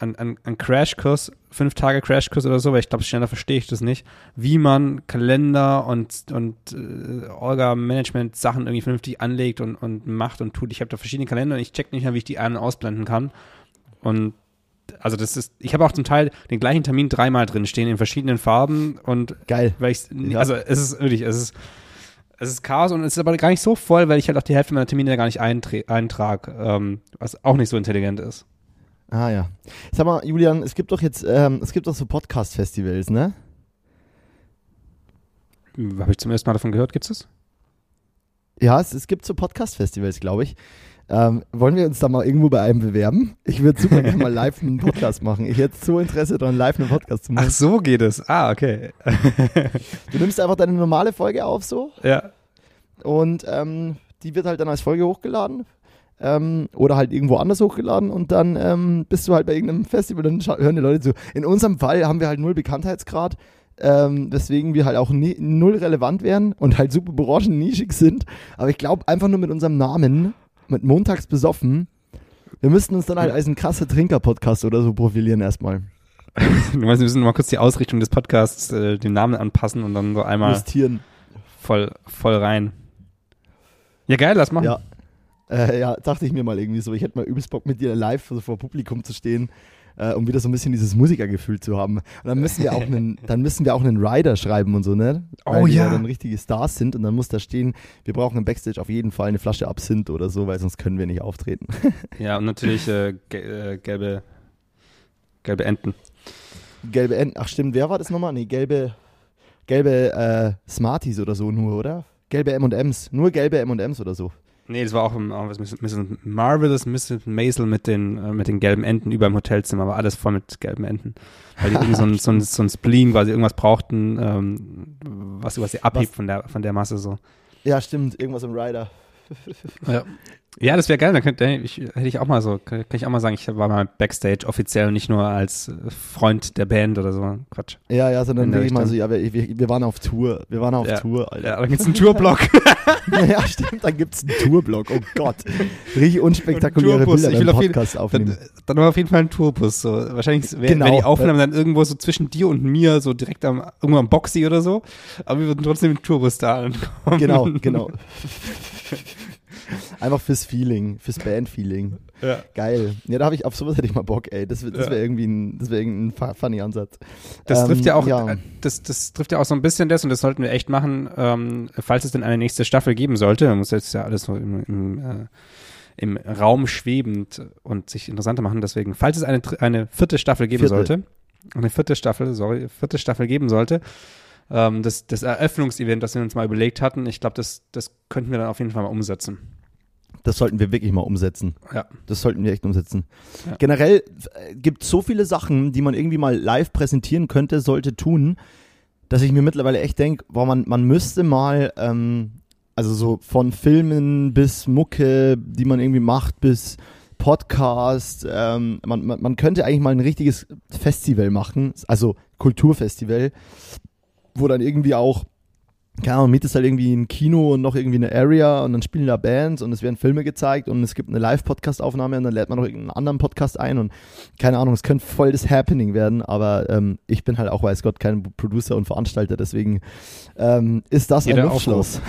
Speaker 1: ein, ein, ein Crashkurs, fünf Tage Crashkurs oder so, weil ich glaube, schneller verstehe ich das nicht, wie man Kalender und, und äh, Orga-Management-Sachen irgendwie vernünftig anlegt und, und macht und tut. Ich habe da verschiedene Kalender und ich check nicht mehr, wie ich die einen ausblenden kann. Und also das ist, ich habe auch zum Teil den gleichen Termin dreimal drin stehen in verschiedenen Farben und
Speaker 2: geil.
Speaker 1: Weil ich, also es ist wirklich, es ist es ist Chaos und es ist aber gar nicht so voll, weil ich halt auch die Hälfte meiner Termine gar nicht eintrage, ähm, was auch nicht so intelligent ist.
Speaker 2: Ah ja. Sag mal, Julian, es gibt doch jetzt, ähm, es gibt doch so Podcast-Festivals, ne?
Speaker 1: Habe ich zum ersten Mal davon gehört, gibt es das?
Speaker 2: Ja, es, es gibt so Podcast-Festivals, glaube ich. Ähm, wollen wir uns da mal irgendwo bei einem bewerben? Ich würde super gerne mal live einen *laughs* Podcast machen. Ich hätte so Interesse daran, live einen Podcast zu machen.
Speaker 1: Ach, so geht es. Ah, okay.
Speaker 2: du nimmst einfach deine normale Folge auf so.
Speaker 1: Ja.
Speaker 2: Und ähm, die wird halt dann als Folge hochgeladen ähm, oder halt irgendwo anders hochgeladen und dann ähm, bist du halt bei irgendeinem Festival, dann hören die Leute zu. In unserem Fall haben wir halt null Bekanntheitsgrad, ähm, weswegen wir halt auch nie, null relevant wären und halt super branchennischig sind. Aber ich glaube einfach nur mit unserem Namen, mit Montags besoffen, wir müssten uns dann halt als ein krasser Trinker-Podcast oder so profilieren erstmal. *laughs*
Speaker 1: du meinst, wir müssen mal kurz die Ausrichtung des Podcasts, äh, den Namen anpassen und dann so einmal
Speaker 2: Justieren.
Speaker 1: voll, voll rein. Ja, geil, lass machen.
Speaker 2: Ja. Äh, ja, dachte ich mir mal irgendwie so. Ich hätte mal übelst Bock mit dir live also vor Publikum zu stehen, äh, um wieder so ein bisschen dieses Musikergefühl zu haben. Und dann müssen wir auch einen, *laughs* dann müssen wir auch einen Rider schreiben und so, ne? Weil
Speaker 1: Oh
Speaker 2: die
Speaker 1: ja.
Speaker 2: dann richtige Stars sind und dann muss da stehen, wir brauchen im Backstage auf jeden Fall eine Flasche Absinth oder so, weil sonst können wir nicht auftreten. *laughs*
Speaker 1: Ja, und natürlich äh, äh, gelbe, gelbe Enten.
Speaker 2: gelbe Enten, ach stimmt, wer war das nochmal? Nee, gelbe, gelbe äh, Smarties oder so nur, oder? Gelbe M&M's, nur gelbe M&M's oder so.
Speaker 1: Nee, das war auch, auch was Mrs. Mrs. Marvelous Mrs. Maisel mit den, äh, mit den gelben Enten über im Hotelzimmer, war alles voll mit gelben Enten. Weil die irgendwie so ein, so ein, *laughs* so ein Spleen quasi irgendwas brauchten, ähm, was, was sie abhebt
Speaker 2: Was?
Speaker 1: von der, von der Masse so.
Speaker 2: Ja, stimmt, irgendwas im Rider.
Speaker 1: Ja. *laughs* Ja, das wäre geil. Dann könnte ich, hätte ich auch mal so, kann, ich auch mal sagen, ich war mal Backstage offiziell und nicht nur als äh, Freund der Band oder so. Quatsch.
Speaker 2: Ja, ja, sondern wirklich mal so, ja, wir, wir, waren auf Tour. Wir waren auf
Speaker 1: Ja.
Speaker 2: Tour,
Speaker 1: Ja,
Speaker 2: Alter.
Speaker 1: dann gibt's einen Tourblock. *laughs* *laughs*
Speaker 2: Ja, stimmt, dann gibt's einen Tourblock. Oh Gott. Richtig unspektakuläre. Bilder
Speaker 1: Ich will auf jeden-
Speaker 2: Podcast
Speaker 1: dann,
Speaker 2: aufnehmen.
Speaker 1: dann war auf jeden Fall ein Tourbus. So. Wahrscheinlich wäre
Speaker 2: Genau.
Speaker 1: wär die Aufnahme dann irgendwo so zwischen dir und mir, so direkt am, irgendwo am Boxy oder so. Aber wir würden trotzdem im Tourbus da ankommen.
Speaker 2: Genau, genau. *laughs* *laughs* Einfach fürs Feeling, fürs Band-Feeling.
Speaker 1: Ja.
Speaker 2: Geil. Ja, da habe ich, auf sowas hätte ich mal Bock, ey. Das, wär- das
Speaker 1: Ja.
Speaker 2: wäre irgendwie ein, das irgendein fu- funny Ansatz.
Speaker 1: Das
Speaker 2: Ähm,
Speaker 1: trifft ja auch,
Speaker 2: ja.
Speaker 1: äh, Das, das trifft ja auch so ein bisschen das und das sollten wir echt machen, ähm, falls es denn eine nächste Staffel geben sollte. Man muss jetzt ja alles so im, im, äh, im Raum schwebend und sich interessanter machen. Deswegen, falls es eine, eine vierte Staffel geben
Speaker 2: Vierte.
Speaker 1: sollte, eine vierte Staffel, sorry, vierte Staffel geben sollte, ähm, das, das Eröffnungsevent, das wir uns mal überlegt hatten, ich glaube, das, das könnten wir dann auf jeden Fall mal umsetzen.
Speaker 2: Das sollten wir wirklich mal umsetzen.
Speaker 1: Ja.
Speaker 2: Das sollten wir echt umsetzen.
Speaker 1: Ja.
Speaker 2: Generell äh, gibt es so viele Sachen, die man irgendwie mal live präsentieren könnte, sollte tun, dass ich mir mittlerweile echt denke, man, man müsste mal, ähm, also so von Filmen bis Mucke, die man irgendwie macht, bis Podcast, ähm, man, man, man könnte eigentlich mal ein richtiges Festival machen, also Kulturfestival, wo dann irgendwie auch keine Ahnung, mietest halt irgendwie ein Kino und noch irgendwie eine Area und dann spielen da Bands und es werden Filme gezeigt und es gibt eine Live-Podcast-Aufnahme und dann lädt man noch irgendeinen anderen Podcast ein und keine Ahnung, es könnte voll das Happening werden, aber ähm, ich bin halt auch, weiß Gott, kein Producer und Veranstalter, deswegen ähm, ist das
Speaker 1: Hier
Speaker 2: ein Luftschloss.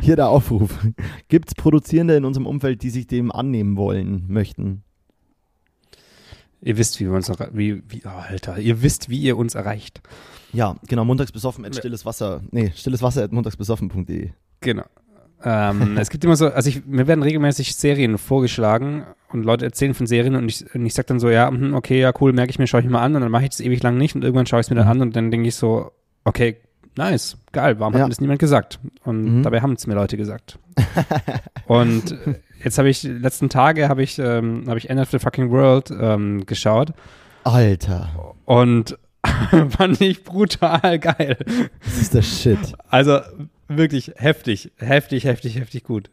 Speaker 2: Hier der Aufruf. *laughs* Gibt es Produzierende in unserem Umfeld, die sich dem annehmen wollen, möchten?
Speaker 1: Ihr wisst, wie wir uns, wie, wie, oh, Alter, ihr wisst, wie ihr uns erreicht.
Speaker 2: Ja, genau, montagsbesoffen at stilles Wasser, nee, stilles Wasser at montagsbesoffen.de.
Speaker 1: Genau. Ähm, *laughs* es gibt immer so, also ich, mir werden regelmäßig Serien vorgeschlagen und Leute erzählen von Serien und ich, und ich sag dann so, ja, hm, okay, ja, cool, merke ich mir, schaue ich mir an und dann mache ich das ewig lang nicht und irgendwann schaue ich es mir dann
Speaker 2: Mhm.
Speaker 1: an und dann denke ich so, okay, nice, geil, warum
Speaker 2: Ja.
Speaker 1: hat mir das niemand gesagt? Und
Speaker 2: Mhm.
Speaker 1: dabei haben es mir Leute gesagt. *laughs* und äh, jetzt habe ich, die letzten Tage habe ich, ähm, habe ich End of the Fucking World ähm, geschaut
Speaker 2: Alter,
Speaker 1: und *laughs* fand ich brutal geil.
Speaker 2: das ist der Shit.
Speaker 1: Also wirklich heftig, heftig, heftig, heftig gut.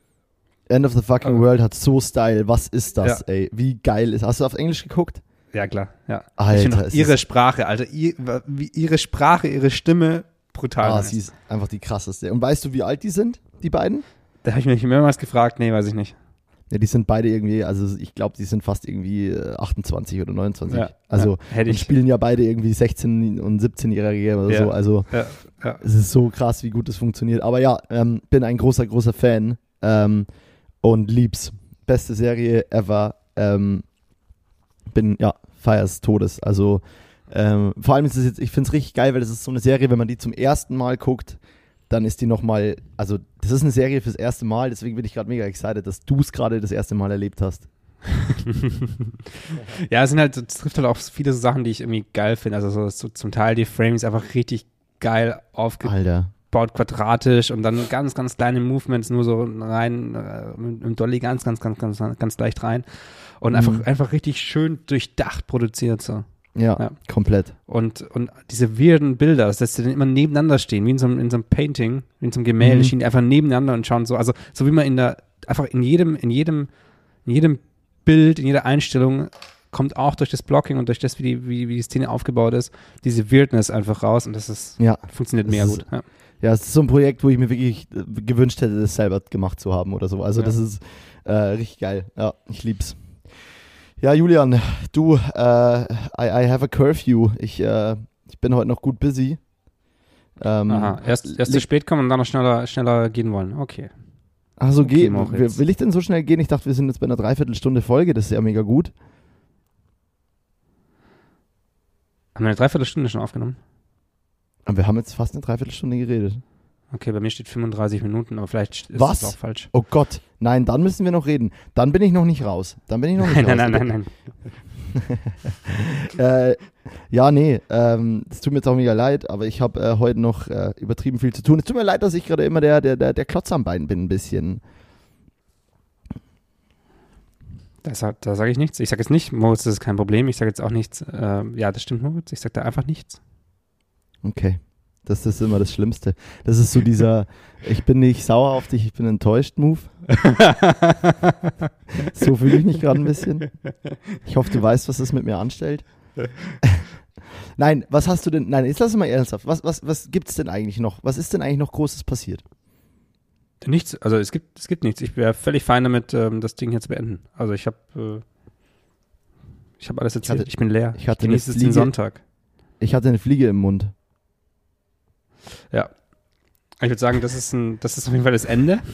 Speaker 2: End of the fucking World hat so Style. Was ist das,
Speaker 1: Ja.
Speaker 2: ey? Wie geil ist. Hast du auf Englisch geguckt?
Speaker 1: Ja, klar, ja.
Speaker 2: Alter,
Speaker 1: ihre Sprache, Alter, ihre Sprache, ihre Stimme, brutal.
Speaker 2: Ah,
Speaker 1: nice.
Speaker 2: sie ist einfach die krasseste. Und weißt du, wie alt die sind, die beiden?
Speaker 1: Da habe ich mich mehrmals gefragt, nee, weiß ich nicht.
Speaker 2: Ja, die sind beide irgendwie, also ich glaube, die sind fast irgendwie äh, 28 oder 29.
Speaker 1: Ja,
Speaker 2: also
Speaker 1: ja,
Speaker 2: und spielen ja beide irgendwie 16 und 17-Jährige oder
Speaker 1: Ja.
Speaker 2: so. Also es ist so krass, wie gut das funktioniert. Aber ja, ähm, bin ein großer, großer Fan ähm, und lieb's. Beste Serie ever. Ähm, bin, ja, feier's Todes. Also ähm, vor allem ist es jetzt, ich find's richtig geil, weil das ist so eine Serie, wenn man die zum ersten Mal guckt, dann ist die nochmal, also das ist eine Serie fürs erste Mal, deswegen bin ich gerade mega excited, dass du es gerade das erste Mal erlebt hast. *laughs*
Speaker 1: ja, es sind halt, es trifft halt auch viele so Sachen, die ich irgendwie geil finde. Also so, zum Teil die Frames einfach richtig geil aufgebaut, quadratisch und dann ganz, ganz kleine Movements nur so rein, äh, dem Dolly ganz, ganz, ganz, ganz, ganz leicht rein. Und
Speaker 2: Mhm.
Speaker 1: einfach, einfach richtig schön durchdacht produziert so.
Speaker 2: Ja,
Speaker 1: Ja.
Speaker 2: komplett.
Speaker 1: Und, und diese weirden Bilder, dass die dann immer nebeneinander stehen, wie in so einem, in so einem Painting, wie in so einem Gemälde,
Speaker 2: Mhm.
Speaker 1: stehen die einfach nebeneinander und schauen so, also so wie man in der, einfach in jedem, in jedem, in jedem Bild, in jeder Einstellung kommt auch durch das Blocking und durch das, wie die, wie, wie die Szene aufgebaut ist, diese Weirdness einfach raus und das ist,
Speaker 2: Ja.
Speaker 1: funktioniert mega gut. Ja.
Speaker 2: Ja, es ist so ein Projekt, wo ich mir wirklich äh, gewünscht hätte, das selber gemacht zu haben oder so. Also
Speaker 1: Ja.
Speaker 2: das ist äh, richtig geil. Ja, ich lieb's. Ja, Julian, du, äh, I, I have a curfew. Ich, äh, ich bin heute noch gut busy. Ähm,
Speaker 1: Aha, erst, erst zu spät kommen und dann noch schneller, schneller gehen wollen. Okay.
Speaker 2: Also
Speaker 1: Okay,
Speaker 2: geh, will ich denn so schnell gehen? Ich dachte, wir sind jetzt bei einer Dreiviertelstunde Folge, das ist ja mega gut.
Speaker 1: Haben wir eine Dreiviertelstunde schon aufgenommen?
Speaker 2: Aber wir haben jetzt fast eine Dreiviertelstunde geredet.
Speaker 1: Okay, bei mir steht 35 Minuten, aber vielleicht ist
Speaker 2: Was?
Speaker 1: das auch falsch.
Speaker 2: Oh Gott, nein, dann müssen wir noch reden. Dann bin ich noch nicht raus. Dann bin ich noch nicht
Speaker 1: Nein,
Speaker 2: raus.
Speaker 1: nein, nein, nein, *laughs* nein.
Speaker 2: Äh, ja, nee, ähm, es tut mir jetzt auch mega leid, aber ich habe äh, heute noch äh, übertrieben viel zu tun. Es tut mir leid, dass ich gerade immer der, der, der, der Klotz am Bein bin, ein bisschen.
Speaker 1: Das, da sage ich nichts. Ich sage jetzt nicht, Moritz, das ist kein Problem. Ich sage jetzt auch nichts. Äh, ja, das stimmt, Moritz. Ich sage da einfach nichts.
Speaker 2: Okay. Das ist immer das Schlimmste. Das ist so dieser, *laughs* ich bin nicht sauer auf dich, ich bin enttäuscht Move. *laughs* So fühle ich mich gerade ein bisschen. Ich hoffe, du weißt, was das mit mir anstellt. *laughs* Nein, was hast du denn, nein, jetzt lass uns mal ernsthaft. Was, was, was gibt es denn eigentlich noch? Was ist denn eigentlich noch Großes passiert?
Speaker 1: Nichts, also es gibt, es gibt nichts. Ich wäre völlig fein damit, ähm, das Ding hier zu beenden. Also ich habe äh, ich habe alles erzählt.
Speaker 2: hatte-
Speaker 1: Ich bin leer.
Speaker 2: ich hatte eine
Speaker 1: genieße es den Sonntag.
Speaker 2: Ich hatte eine Fliege im Mund.
Speaker 1: Ich würde sagen, das ist, ein, das ist auf jeden Fall das Ende. *laughs*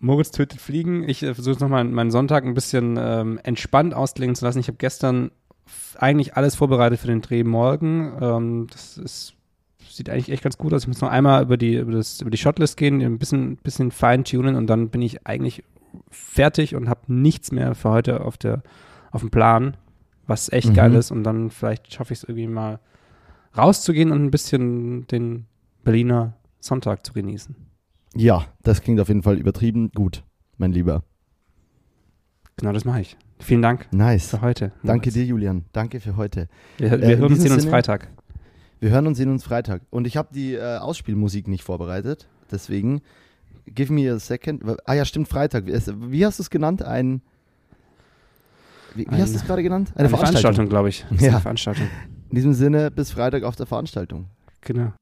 Speaker 1: Moritz tötet Fliegen. Ich äh, versuche es nochmal meinen Sonntag ein bisschen ähm, entspannt ausklingen zu lassen. Ich habe gestern eigentlich alles vorbereitet für den Dreh morgen. Ähm, das ist, sieht eigentlich echt ganz gut aus. Ich muss noch einmal über die, über das, über die Shotlist gehen, ein bisschen, bisschen feintunen und dann bin ich eigentlich fertig und habe nichts mehr für heute auf, der, auf dem Plan, was echt
Speaker 2: Mhm.
Speaker 1: geil ist. Und dann vielleicht schaffe ich es irgendwie mal rauszugehen und ein bisschen den Berliner Sonntag zu genießen.
Speaker 2: Ja, das klingt auf jeden Fall übertrieben gut, mein Lieber.
Speaker 1: Genau, das mache ich. Vielen Dank
Speaker 2: Nice.
Speaker 1: für heute.
Speaker 2: Danke dir, Julian. Danke für heute.
Speaker 1: Wir, wir
Speaker 2: Äh,
Speaker 1: hören uns sehen uns Freitag.
Speaker 2: Wir hören und sehen uns Freitag. Und ich habe die äh, Ausspielmusik nicht vorbereitet. Deswegen, give me a second. Ah ja, stimmt, Freitag. Wie hast du es genannt? Ein. Wie, wie hast du es gerade genannt?
Speaker 1: Eine Veranstaltung, glaube ich.
Speaker 2: Ja.
Speaker 1: Eine Veranstaltung.
Speaker 2: In diesem Sinne, bis Freitag auf der Veranstaltung.
Speaker 1: Genau.